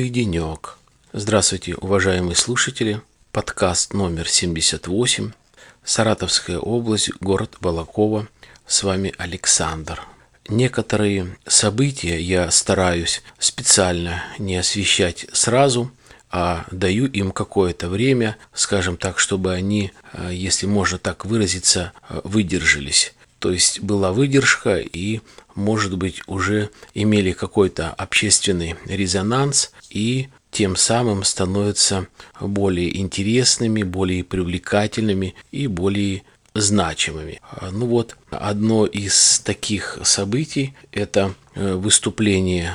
Мой денек. Здравствуйте, уважаемые слушатели. Подкаст номер 78. Саратовская область, город Балакова. С вами Александр. Некоторые события я стараюсь специально не освещать сразу, а даю им какое-то время, скажем так, чтобы они, э, если можно так выразиться, э, выдержались. То есть была выдержка и, может быть, уже имели какой-то общественный резонанс и тем самым становятся более интересными, более привлекательными и более значимыми. Ну вот, одно из таких событий – это э, выступление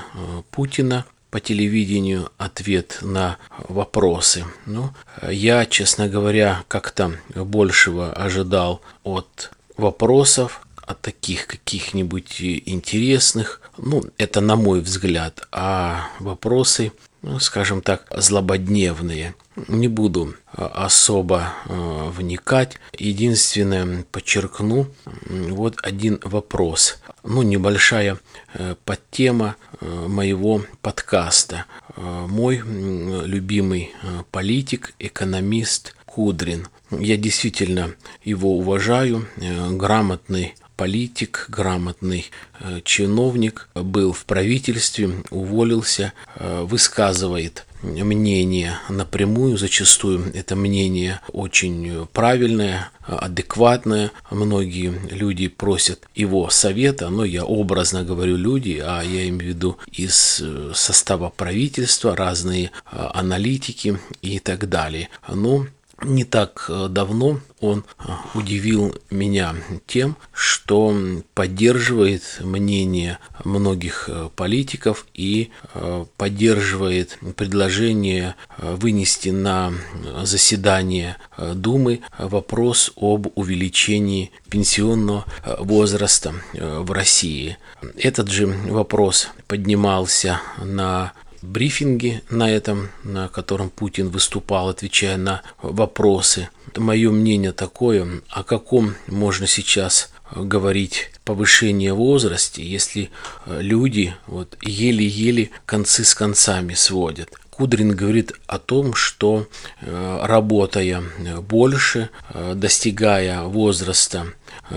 Путина по телевидению ответ на вопросы. Ну, я, честно говоря, как-то большего ожидал от вопросов, от таких каких-нибудь интересных. Ну, это на мой взгляд. А вопросы, ну, скажем так, злободневные. Не буду особо э, вникать. Единственное, подчеркну вот один вопрос. Ну, небольшая э, подтема э, моего подкаста. Мой любимый политик, экономист Кудрин. Я действительно его уважаю. Грамотный политик, грамотный чиновник, был в правительстве, уволился, высказывает мнение напрямую, зачастую это мнение очень правильное, адекватное. Многие люди просят его совета, но я образно говорю люди, а я имею в виду из состава правительства, разные аналитики и так далее. Но не так э, давно он э, удивил меня тем, что поддерживает мнение многих э, политиков и поддерживает предложение вынести на заседание Думы вопрос об увеличении пенсионного возраста в России. Этот же вопрос поднимался на брифинге на этом, на котором Путин выступал, отвечая на вопросы. Мое мнение такое, о каком можно сейчас говорить повышение возрасте, если люди вот еле-еле концы с концами сводят. Кудрин говорит о том, что э, работая больше, э, достигая возраста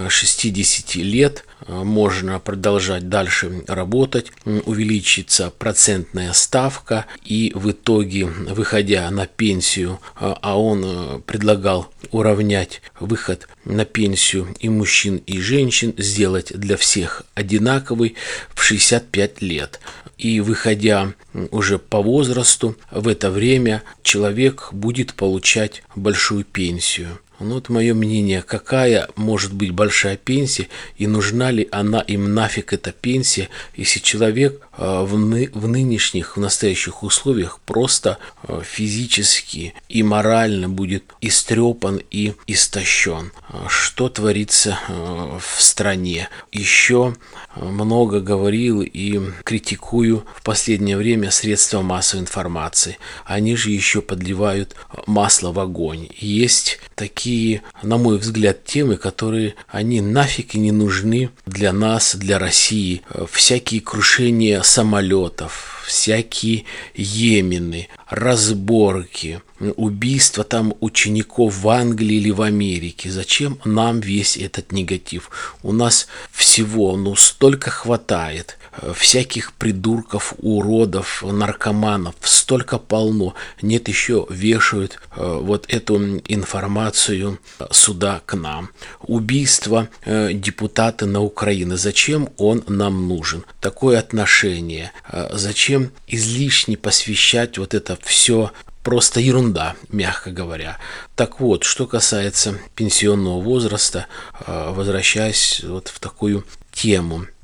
60 лет, Э, можно продолжать дальше работать, увеличится процентная ставка, и в итоге, выходя на пенсию, э, а он э, предлагал уравнять выход на пенсию и мужчин, и женщин, сделать для всех одинаковый в 65 лет. И выходя уже по возрасту, в это время человек будет получать большую пенсию. Ну вот мое мнение, какая может быть большая пенсия и нужна ли она им нафиг эта пенсия, если человек в, ны, в нынешних, в настоящих условиях просто э, физически и морально будет истрепан и истощен. Что творится э, в стране? Еще много говорил и критикую в последнее время средства массовой информации. Они же еще подливают масло в огонь. Есть такие, на мой взгляд, темы, которые они нафиг и не нужны для нас, для России. Всякие крушения самолетов, всякие Йемены, разборки, убийства там учеников в Англии или в Америке. Зачем нам весь этот негатив? У нас всего, ну, столько хватает всяких придурков, уродов, наркоманов, столько полно. Нет, еще вешают э, вот эту информацию сюда к нам. Убийство э, депутата на Украине. Зачем он нам нужен? Такое отношение. Э, зачем излишне посвящать вот это все просто ерунда, мягко говоря. Так вот, что касается пенсионного возраста, возвращаясь вот в такую тему –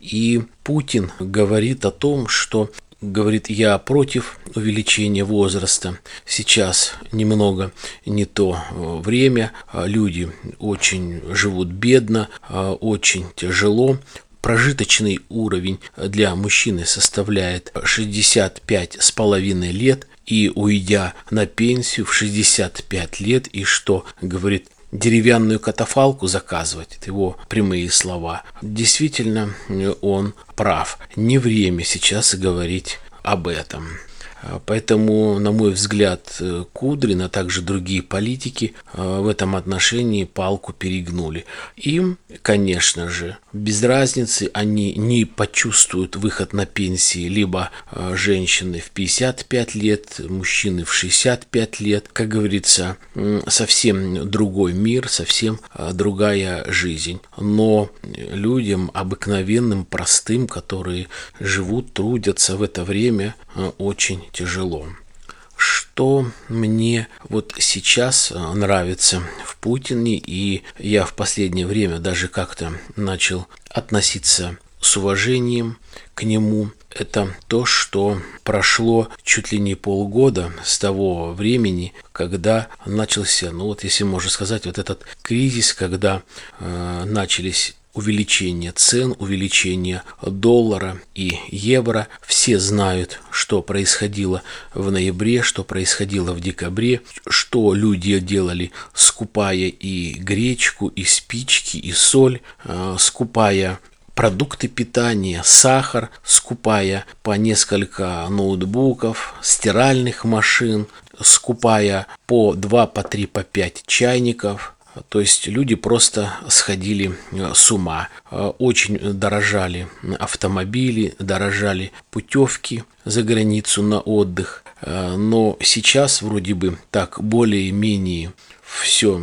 и Путин говорит о том, что говорит, я против увеличения возраста. Сейчас немного не то э, время, а люди очень живут бедно, а очень тяжело. Прожиточный уровень для мужчины составляет 65 с половиной лет, и уйдя на пенсию в 65 лет, и что говорит деревянную катафалку заказывать. Это его прямые слова. Действительно, он прав. Не время сейчас говорить об этом. Поэтому, на мой взгляд, Кудрин, а также другие политики в этом отношении палку перегнули. Им, конечно же, без разницы, они не почувствуют выход на пенсии либо женщины в 55 лет, мужчины в 65 лет. Как говорится, совсем другой мир, совсем другая жизнь. Но людям обыкновенным, простым, которые живут, трудятся в это время, э, очень тяжело. Что мне вот сейчас э, нравится в Путине, и я в последнее время даже как-то начал относиться с уважением к нему, это то, что прошло чуть ли не полгода с того времени, когда начался, ну вот если можно сказать, вот этот кризис, когда э, начались увеличение цен, увеличение доллара и евро. Все знают, что происходило в ноябре, что происходило в декабре, что люди делали, скупая и гречку, и спички, и соль, э, скупая продукты питания, сахар, скупая по несколько ноутбуков, стиральных машин, скупая по 2, по 3, по 5 чайников – то есть люди просто сходили э, с ума. Э, очень дорожали автомобили, дорожали путевки за границу на отдых. Э, но сейчас вроде бы так более-менее все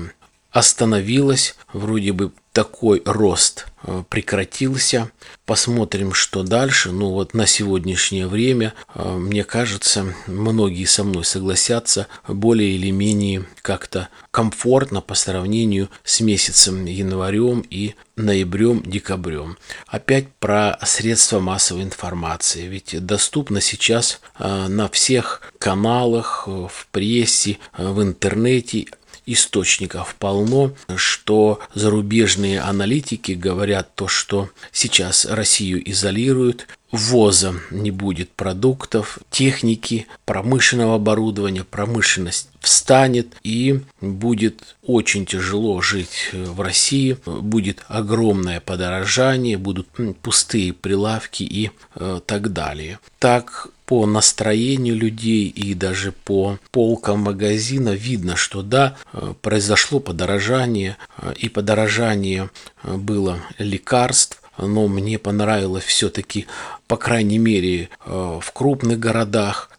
остановилось, вроде бы такой рост прекратился. Посмотрим, что дальше. Ну вот на сегодняшнее время, э, мне кажется, многие со мной согласятся, более или менее как-то комфортно по сравнению с месяцем январем и ноябрем, декабрем. Опять про средства массовой информации. Ведь доступно сейчас э, на всех каналах, в прессе, в интернете источников полно, что зарубежные аналитики говорят то, что сейчас Россию изолируют, ввоза не будет продуктов, техники, промышленного оборудования, промышленность встанет и будет очень тяжело жить в России, будет огромное подорожание, будут пустые прилавки и э, так далее. Так по настроению людей и даже по полкам магазина видно, что да, э, произошло подорожание, э, и подорожание э, было лекарств, но мне понравилось все-таки, по крайней мере, в крупных городах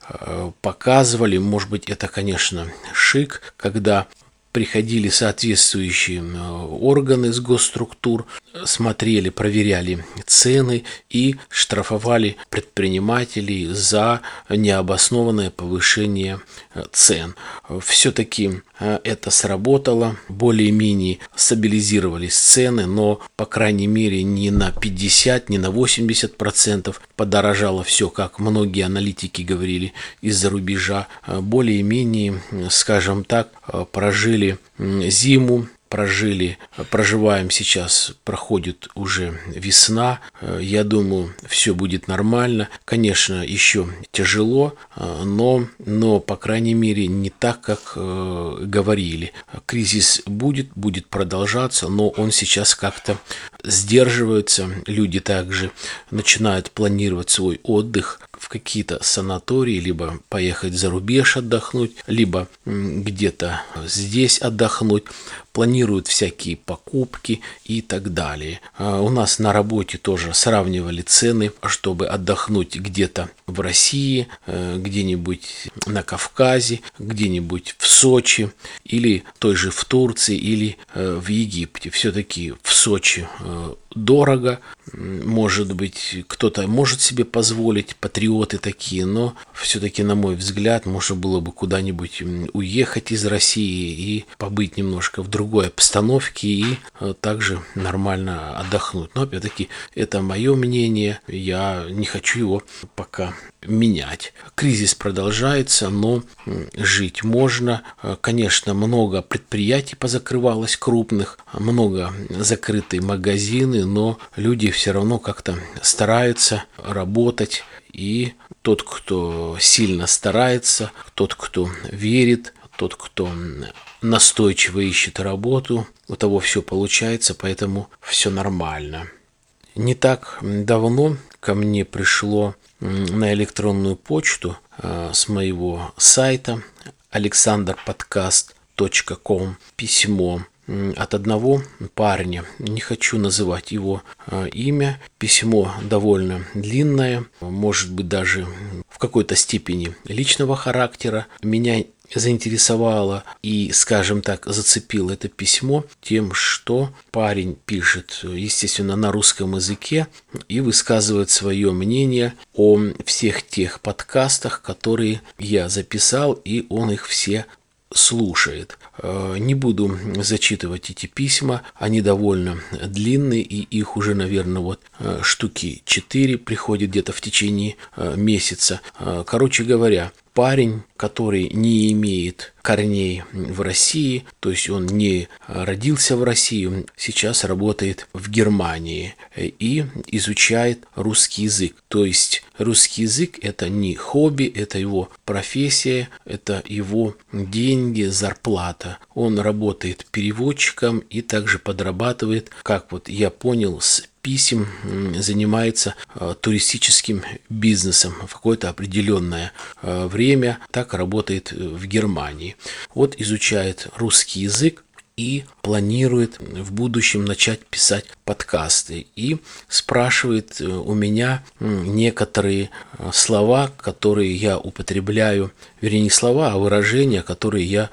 показывали, может быть, это, конечно, шик, когда приходили соответствующие органы с госструктур, смотрели, проверяли цены и штрафовали предпринимателей за необоснованное повышение э, цен. Все-таки э, это сработало, более-менее стабилизировались цены, но, по крайней мере, не на 50, не на 80 процентов подорожало все, как многие аналитики говорили из-за рубежа. Э, более-менее, скажем так, прожили зиму, прожили, проживаем сейчас, проходит уже весна. Я думаю, все будет нормально. Конечно, еще тяжело, но, но по крайней мере, не так, как э, говорили. Кризис будет, будет продолжаться, но он сейчас как-то сдерживается. Люди также начинают планировать свой отдых какие-то санатории, либо поехать за рубеж отдохнуть, либо где-то здесь отдохнуть, планируют всякие покупки и так далее. А у нас на работе тоже сравнивали цены, чтобы отдохнуть где-то в России, э, где-нибудь на Кавказе, где-нибудь в Сочи или той же в Турции или э, в Египте. Все-таки в Сочи э, дорого, может быть, кто-то может себе позволить, патриоты такие, но все-таки, на мой взгляд, можно было бы куда-нибудь уехать из России и побыть немножко в другой обстановке и э, также нормально отдохнуть. Но, опять-таки, это мое мнение, я не хочу его пока менять. Кризис продолжается, но жить можно. Э, конечно, много предприятий позакрывалось крупных, много закрытые магазины, но люди все равно как-то стараются работать. И тот, кто сильно старается, тот, кто верит, тот, кто настойчиво ищет работу, у того все получается, поэтому все нормально. Не так давно ко мне пришло на электронную почту с моего сайта alexanderpodcast.com письмо от одного парня. Не хочу называть его а, имя. Письмо довольно длинное, может быть даже в какой-то степени личного характера. Меня заинтересовало и, скажем так, зацепило это письмо тем, что парень пишет, естественно, на русском языке и высказывает свое мнение о всех тех подкастах, которые я записал, и он их все слушает. Э, не буду зачитывать эти письма, они довольно длинные, и их уже, наверное, вот э, штуки 4 приходят где-то в течение э, месяца. Короче говоря, парень, который не имеет корней в России, то есть он не родился в России, сейчас работает в Германии и изучает русский язык. То есть русский язык это не хобби, это его профессия, это его деньги, зарплата. Он работает переводчиком и также подрабатывает, как вот я понял, с писем занимается э, туристическим бизнесом в какое-то определенное э, время. Так работает э, в Германии. Вот изучает русский язык и планирует в будущем начать писать подкасты и спрашивает э, у меня некоторые э, слова, которые я употребляю, вернее не слова, а выражения, которые я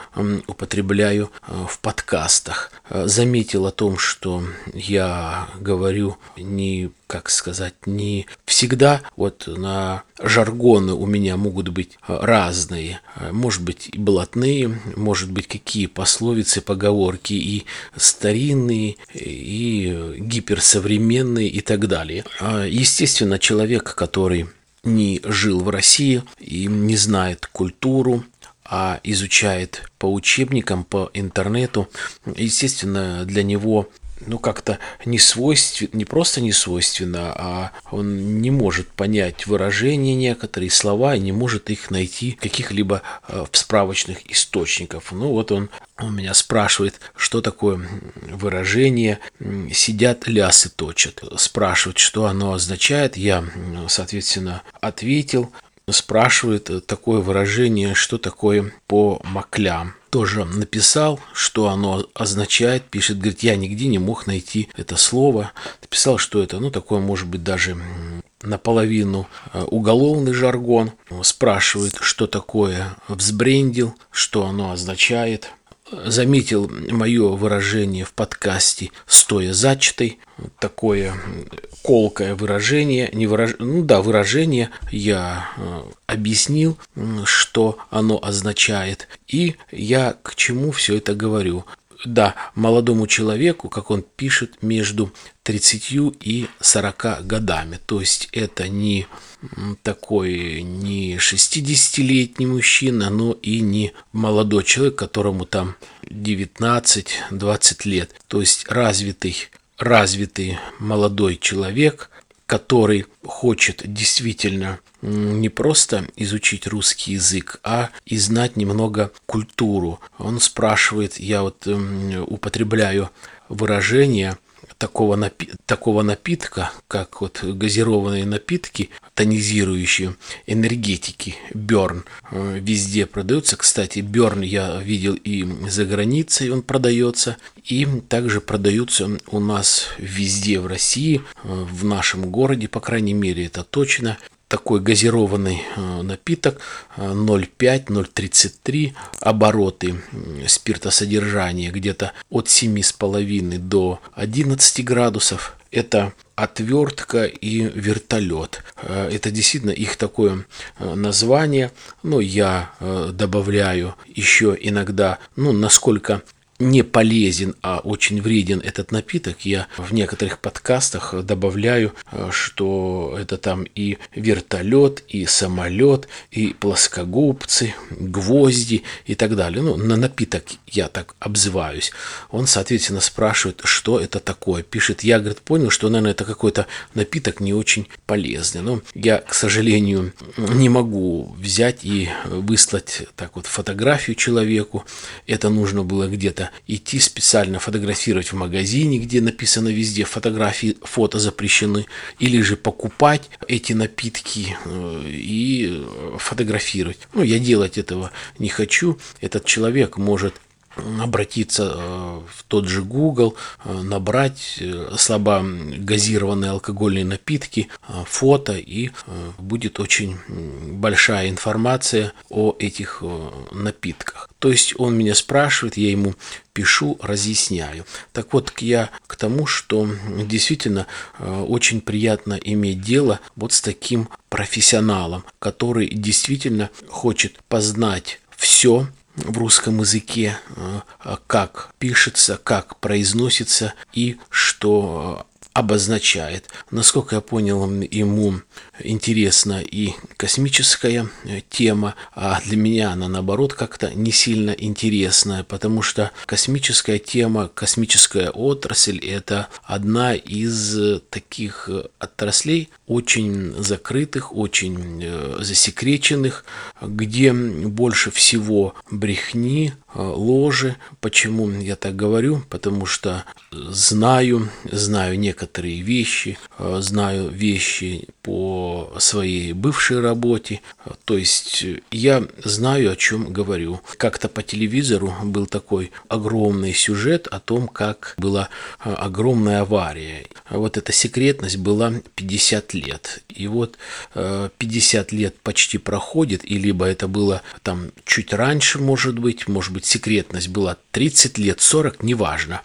употребляю э, в подкастах. Заметил о том, что я говорю не как сказать, не всегда вот на жаргоны у меня могут быть разные. Может быть и блатные, может быть какие пословицы, поговорки и старинные, и гиперсовременные и так далее. А, естественно, человек, который не жил в России и не знает культуру, а изучает по учебникам, по интернету, естественно, для него ну, как-то не свойственно, не просто не свойственно, а он не может понять выражения некоторые слова и не может их найти каких-либо э, в справочных источников. Ну, вот он у меня спрашивает, что такое выражение «сидят лясы точат». Спрашивает, что оно означает. Я, соответственно, ответил. Спрашивает такое выражение, что такое по маклям тоже написал, что оно означает, пишет, говорит, я нигде не мог найти это слово. Написал, что это, ну, такое, может быть, даже наполовину э, уголовный жаргон. Спрашивает, что такое взбрендил, что оно означает заметил мое выражение в подкасте «Стоя зачатой». Такое колкое выражение, не выраж... ну да, выражение я э, объяснил, что оно означает. И я к чему все это говорю да, молодому человеку, как он пишет, между 30 и 40 годами. То есть это не такой не 60-летний мужчина, но и не молодой человек, которому там 19-20 лет. То есть развитый, развитый молодой человек, который хочет действительно не просто изучить русский язык, а и знать немного культуру. Он спрашивает, я вот употребляю выражение – такого, напи такого напитка, как вот газированные напитки, тонизирующие энергетики, Берн, э, везде продается. Кстати, Берн я видел и за границей он продается, и также продаются у нас везде в России, э, в нашем городе, по крайней мере, это точно такой газированный э, напиток 0,5-0,33 э, обороты спиртосодержания где-то от 7,5 до 11 градусов. Это отвертка и вертолет. Э, это действительно их такое название. Но я добавляю еще иногда, ну, насколько не полезен, а очень вреден этот напиток, я в некоторых подкастах добавляю, э, что это там и вертолет, и самолет, и плоскогубцы, гвозди и так далее. Ну, на напиток я так обзываюсь. Он, соответственно, спрашивает, что это такое. Пишет, я, говорит, понял, что, наверное, это какой-то напиток не очень полезный. Но я, к сожалению, не могу взять и выслать так вот фотографию человеку. Это нужно было где-то идти специально фотографировать в магазине, где написано везде фотографии, фото запрещены, или же покупать эти напитки э, и фотографировать. Ну, я делать этого не хочу. Этот человек может обратиться э, в тот же Google, э, набрать э, слабо газированные алкогольные напитки, фото, и будет очень большая информация о этих напитках. То есть он меня спрашивает, я ему пишу, разъясняю. Так вот, я к тому, что действительно очень приятно иметь дело вот с таким профессионалом, который действительно хочет познать все в русском языке, э, как пишется, как произносится и что обозначает. Насколько я понял, ему интересна и космическая э, тема, а для меня она наоборот как-то не сильно интересная, потому что космическая тема, космическая отрасль – это одна из таких отраслей, очень закрытых, очень э, засекреченных, где больше всего брехни, э, ложи. Почему я так говорю? Потому что знаю, знаю некоторые вещи, знаю вещи по своей бывшей работе. То есть я знаю, о чем говорю. Как-то по телевизору был такой огромный сюжет о том, как была огромная авария. Вот эта секретность была 50 лет. И вот 50 а, лет почти проходит, и либо это было там чуть раньше, может быть, может быть, секретность была 30 лет, 40, неважно.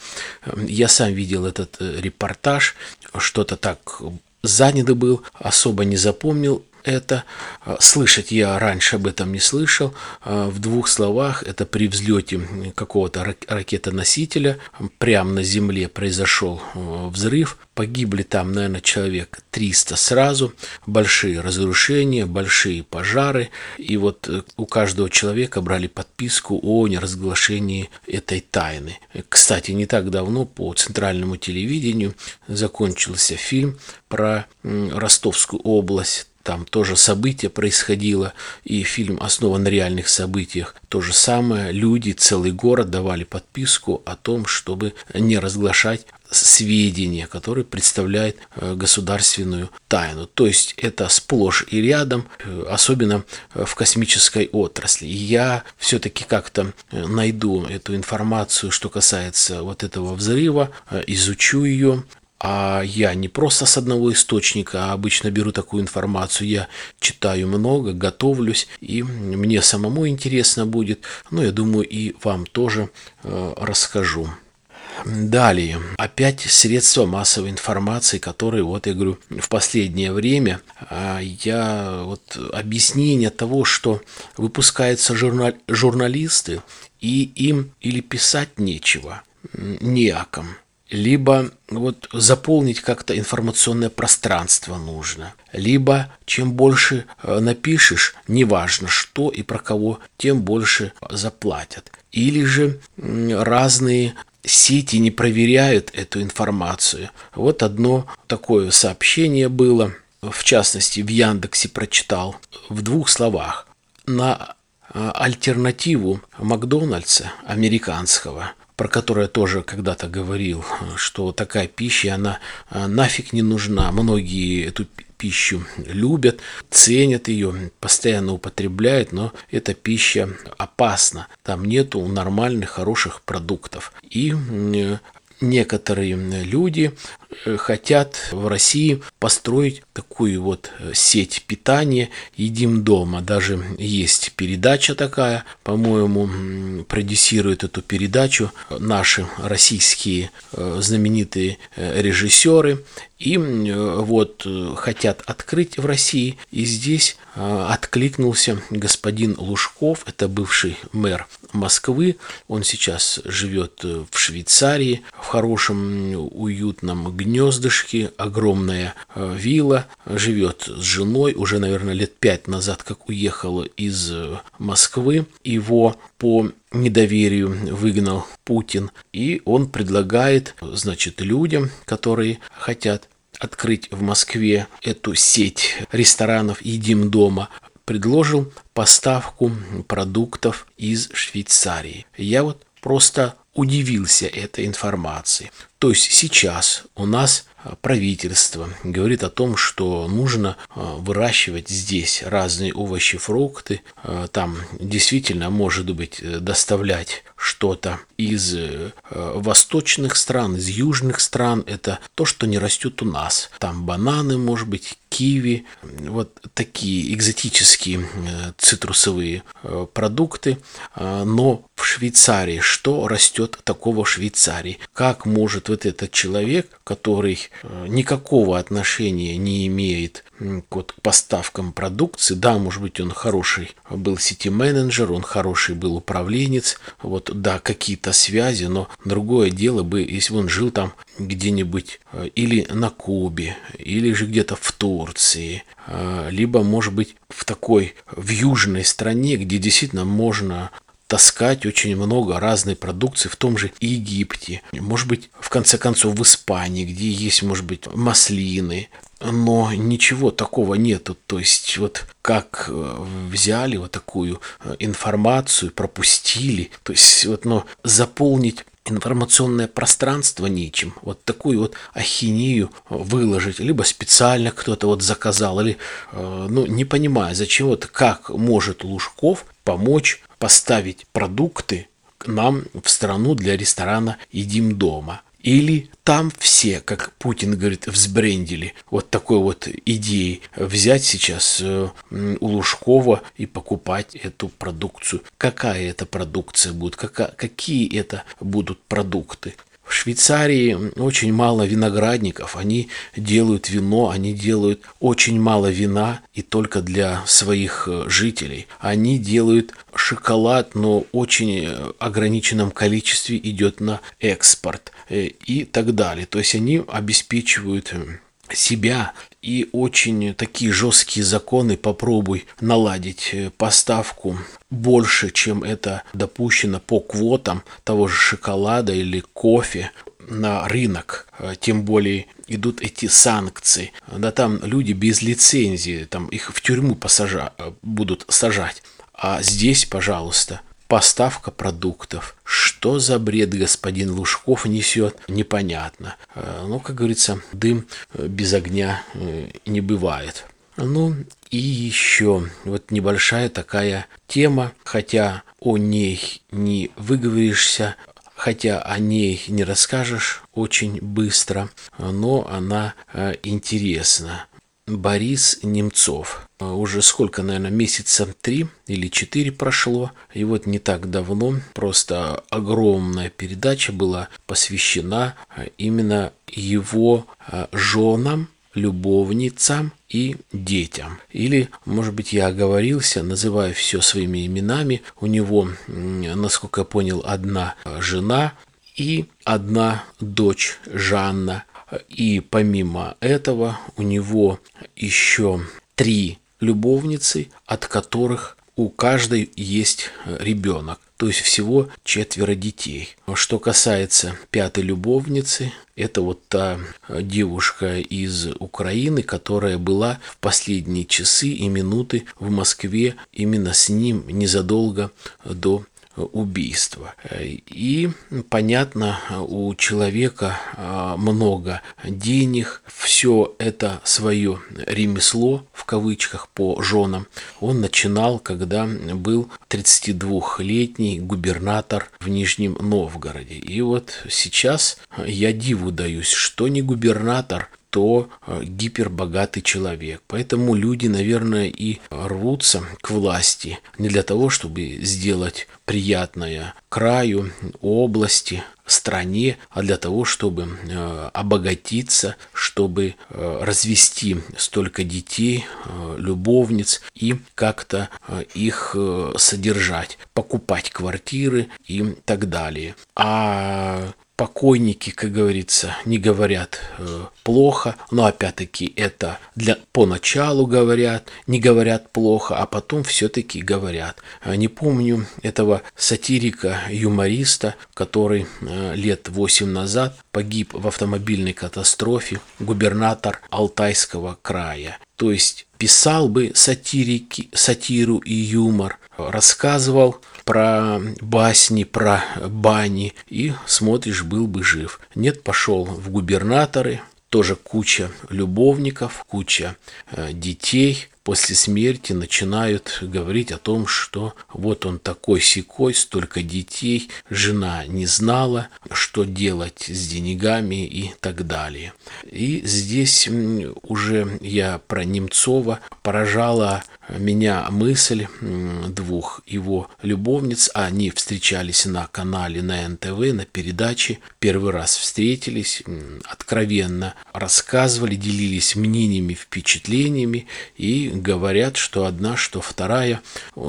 Я сам видел этот э, репортаж, что-то так занят был, особо не запомнил это. А, слышать я раньше об этом не слышал. А, в двух словах, это при взлете какого-то ракетоносителя прямо на Земле произошел а, взрыв. Погибли там, наверное, человек 300 сразу. Большие разрушения, большие пожары. И вот э, у каждого человека брали подписку о неразглашении этой тайны. Кстати, не так давно по центральному телевидению закончился фильм про Ростовскую область там тоже событие происходило, и фильм основан на реальных событиях. То же самое, люди, целый город давали подписку о том, чтобы не разглашать сведения, которые представляют э, государственную тайну. То есть это сплошь и рядом, э, особенно в космической отрасли. Я все-таки как-то э, найду эту информацию, что касается вот этого взрыва, изучу ее, а я не просто с одного источника, а обычно беру такую информацию, я читаю много, готовлюсь, и мне самому интересно будет, но я думаю и вам тоже э, расскажу. Далее, опять средства массовой информации, которые, вот я говорю, в последнее время а, я вот объяснение того, что выпускаются журнал, журналисты, и им или писать нечего, не о ком, либо вот заполнить как-то информационное пространство нужно, либо чем больше э, напишешь, неважно что и про кого, тем больше заплатят. Или же разные сети не проверяют эту информацию. Вот одно такое сообщение было, в частности в Яндексе прочитал, в двух словах. На э, альтернативу Макдональдса американского – про которое тоже когда-то говорил, что такая пища, она а, нафиг не нужна. Многие эту пищу любят, ценят ее, постоянно употребляют, но эта пища опасна. Там нету нормальных, хороших продуктов. И некоторые люди э, хотят в России построить такую вот э, сеть питания «Едим дома». Даже есть передача такая, по-моему, продюсируют эту передачу наши российские э, знаменитые режиссеры. И вот хотят открыть в России, и здесь откликнулся господин Лужков, это бывший мэр Москвы, он сейчас живет в Швейцарии, в хорошем уютном гнездышке, огромная э, вилла, живет с женой, уже, наверное, лет пять назад, как уехала из э, Москвы. Его по недоверию выгнал Путин, и он предлагает, значит, людям, которые хотят открыть в Москве эту сеть ресторанов «Едим дома», предложил поставку продуктов из Швейцарии. Я вот просто удивился этой информации. То есть сейчас у нас правительство говорит о том, что нужно а, выращивать здесь разные овощи, фрукты. А, там действительно, может быть, доставлять что-то из э, восточных стран, из южных стран. Это то, что не растет у нас. Там бананы, может быть, киви, вот такие экзотические э, цитрусовые э, продукты. Но в Швейцарии что растет такого в Швейцарии? Как может вот этот человек, который никакого отношения не имеет вот, к поставкам продукции. Да, может быть, он хороший был сети-менеджер, он хороший был управленец, вот, да, какие-то связи, но другое дело бы, если бы он жил там где-нибудь э, или на Кубе, или же где-то в Турции, э, либо, может быть, в такой, в южной стране, где действительно можно таскать очень много разной продукции в том же Египте, может быть, в конце концов в Испании, где есть, может быть, маслины, но ничего такого нету. То есть вот как э, взяли вот такую информацию, пропустили, то есть вот, но заполнить информационное пространство нечем. Вот такую вот ахинею выложить. Либо специально кто-то вот заказал, или, э, ну, не понимаю, зачем вот, как может Лужков помочь поставить продукты нам в страну для ресторана «Едим дома». Или там все, как Путин говорит, взбрендили вот такой вот идеей взять сейчас э, у Лужкова и покупать эту продукцию. Какая это продукция будет, какая, какие это будут продукты. Швейцарии очень мало виноградников, они делают вино, они делают очень мало вина и только для своих э, жителей. Они делают шоколад, но очень э, ограниченном количестве идет на экспорт э, и так далее. То есть они обеспечивают себя и очень такие жесткие законы попробуй наладить поставку больше, чем это допущено по квотам того же шоколада или кофе на рынок, тем более идут эти санкции. Да там люди без лицензии, там их в тюрьму посажа, будут сажать. А здесь, пожалуйста, поставка продуктов. Что за бред господин Лужков несет, непонятно. Ну, как говорится, дым без огня э, не бывает. Ну и еще вот небольшая такая тема, хотя о ней не выговоришься, хотя о ней не расскажешь очень быстро, но она э, интересна. Борис Немцов. Уже сколько, наверное, месяца три или четыре прошло. И вот не так давно просто огромная передача была посвящена э, именно его э, женам, любовницам и детям. Или, может быть, я оговорился, называя все своими именами. У него, насколько я понял, одна жена и одна дочь Жанна. И помимо этого у него еще три любовницы, от которых у каждой есть ребенок то есть всего четверо детей. Что касается пятой любовницы, это вот та девушка из Украины, которая была в последние часы и минуты в Москве именно с ним незадолго до убийства. И, понятно, у человека а, много денег, все это свое ремесло, в кавычках, по женам, он начинал, когда был 32-летний губернатор в Нижнем Новгороде. И вот сейчас я диву даюсь, что не губернатор, то э, гипербогатый человек. Поэтому люди, наверное, и рвутся к власти не для того, чтобы сделать приятное краю, области, стране, а для того, чтобы э, обогатиться, чтобы э, развести столько детей, любовниц и как-то их содержать, покупать квартиры и так далее. А покойники, как говорится, не говорят э, плохо, но опять-таки это для поначалу говорят, не говорят плохо, а потом все-таки говорят. А не помню этого сатирика, юмориста, который э, лет восемь назад погиб в автомобильной катастрофе, губернатор Алтайского края. То есть писал бы сатирики, сатиру и юмор, рассказывал про басни, про бани, и смотришь, был бы жив. Нет, пошел в губернаторы, тоже куча любовников, куча э, детей, после смерти начинают говорить о том, что вот он такой секой, столько детей, жена не знала, что делать с деньгами и так далее. И здесь уже я про Немцова поражала меня мысль двух его любовниц. Они встречались на канале на НТВ, на передаче. Первый раз встретились, откровенно рассказывали, делились мнениями, впечатлениями и говорят, что одна, что вторая.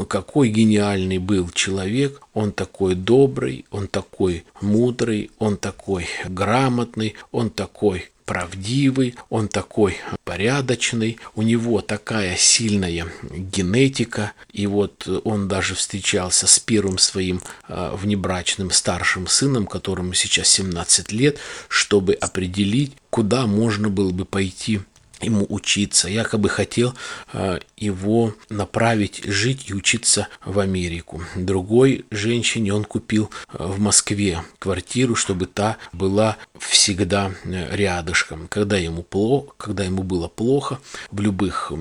Какой гениальный был человек, он такой добрый, он такой мудрый, он такой грамотный, он такой правдивый, он такой порядочный, у него такая сильная генетика, и вот он даже встречался с первым своим э, внебрачным старшим сыном, которому сейчас 17 лет, чтобы определить, куда можно было бы пойти ему учиться, якобы хотел э, его направить жить и учиться в Америку. Другой женщине он купил э, в Москве квартиру, чтобы та была всегда э, рядышком. Когда ему плохо, когда ему было плохо в любых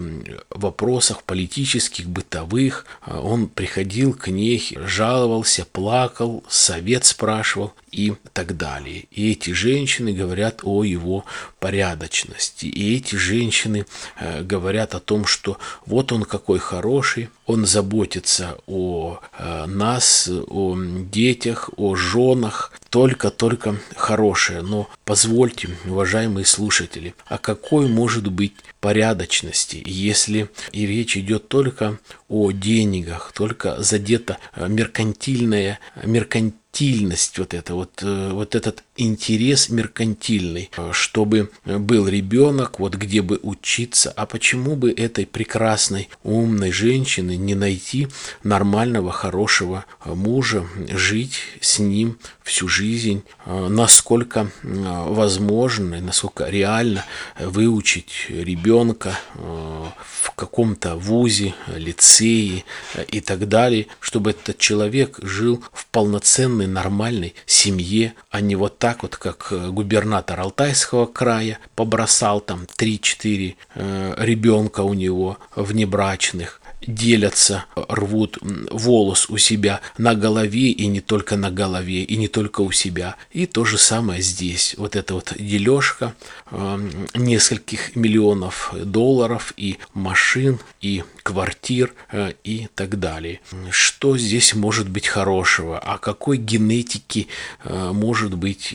вопросах политических, бытовых, он приходил к ней, жаловался, плакал, совет спрашивал и так далее. И эти женщины говорят о его порядочности. И эти женщины э, говорят о том, что вот он какой хороший, он заботится о э, нас, о детях, о женах, только-только хорошее. Но позвольте, уважаемые слушатели, а какой может быть порядочности, если и речь идет только о деньгах, только задета меркантильная, меркантильная меркантильность, вот это вот, э, вот этот интерес меркантильный, чтобы был ребенок, вот где бы учиться, а почему бы этой прекрасной, умной женщины не найти нормального, хорошего мужа, жить с ним всю жизнь, э, насколько э, возможно, насколько реально выучить ребенка в каком-то вузе, лицее и так далее, чтобы этот человек жил в полноценной, нормальной семье, а не вот так вот, как губернатор Алтайского края побросал там 3-4 э, ребенка у него внебрачных, делятся, рвут волос у себя на голове и не только на голове, и не только у себя. И то же самое здесь. Вот эта вот дележка э, нескольких миллионов долларов и машин, и квартир э, и так далее. Что здесь может быть хорошего? О какой генетике э, может быть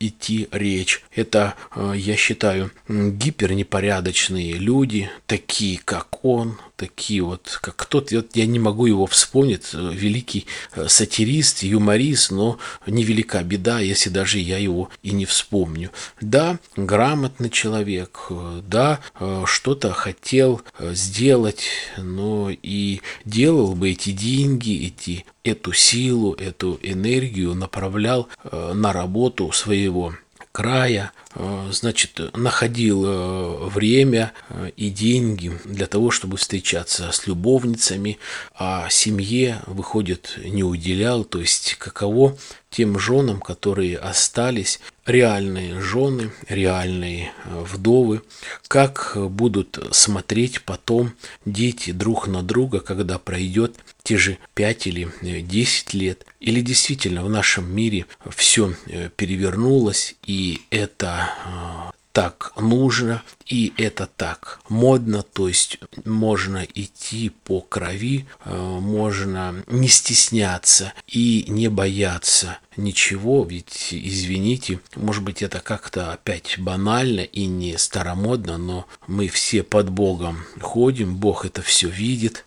идти речь. Это, э, я считаю, гипернепорядочные люди, такие как он, такие вот, как кто-то, вот я не могу его вспомнить, э, великий э, сатирист, юморист, но невелика беда, если даже я его и не вспомню. Да, грамотный человек, да, что-то хотел сделать, но и делал бы эти деньги, эти эту силу, эту энергию направлял э, на работу своего края, э, значит, находил э, время и деньги для того, чтобы встречаться с любовницами, а семье, выходит, не уделял, то есть каково тем женам, которые остались, реальные жены, реальные э, вдовы, как будут смотреть потом дети друг на друга, когда пройдет те же 5 или 10 э, лет. Или действительно в нашем мире все э, перевернулось, и это так нужно, и это так модно, то есть можно идти по крови, э, можно не стесняться и не бояться ничего, ведь, извините, может быть, это как-то опять банально и не старомодно, но мы все под Богом ходим, Бог это все видит,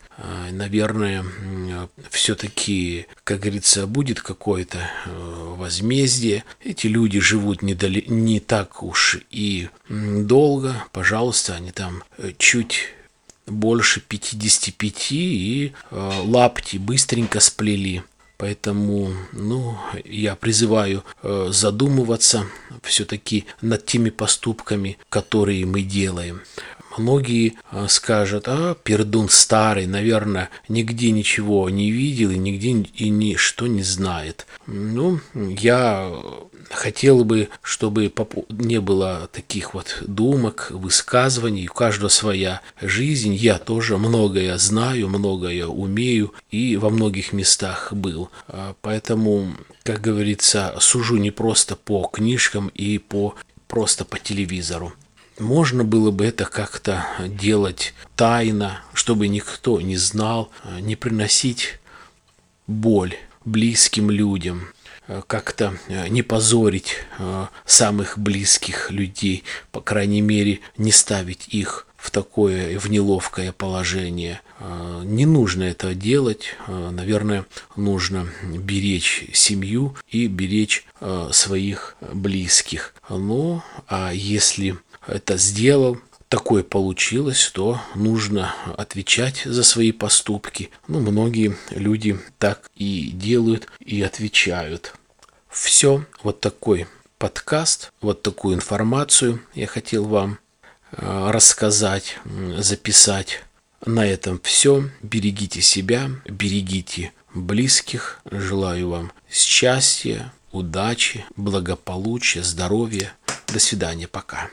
наверное, все-таки, как говорится, будет какое-то э, возмездие. Эти люди живут не, дали, не так уж и долго. Пожалуйста, они там э, чуть больше 55 и э, лапти быстренько сплели. Поэтому, ну, я призываю задумываться все-таки над теми поступками, которые мы делаем. Многие а, скажут, а, пердун старый, наверное, нигде ничего не видел и нигде и ничто не знает. Ну, я хотел бы, чтобы не было таких вот думок, высказываний. У каждого своя жизнь. Я тоже многое знаю, многое умею и во многих местах был. А, поэтому, как говорится, сужу не просто по книжкам и по просто по телевизору. Можно было бы это как-то делать тайно, чтобы никто не знал, не приносить боль близким людям, как-то не позорить э, самых близких людей, по крайней мере, не ставить их в такое, в неловкое положение. Э, не нужно этого делать. Э, наверное, нужно беречь семью и беречь своих близких. Ну, а если это сделал, такое получилось, то нужно отвечать за свои поступки. Ну, многие люди так и делают и отвечают. Все, вот такой подкаст, вот такую информацию я хотел вам э, рассказать, записать. На этом все. Берегите себя, берегите близких. Желаю вам счастья, удачи, благополучия, здоровья. До свидания, пока.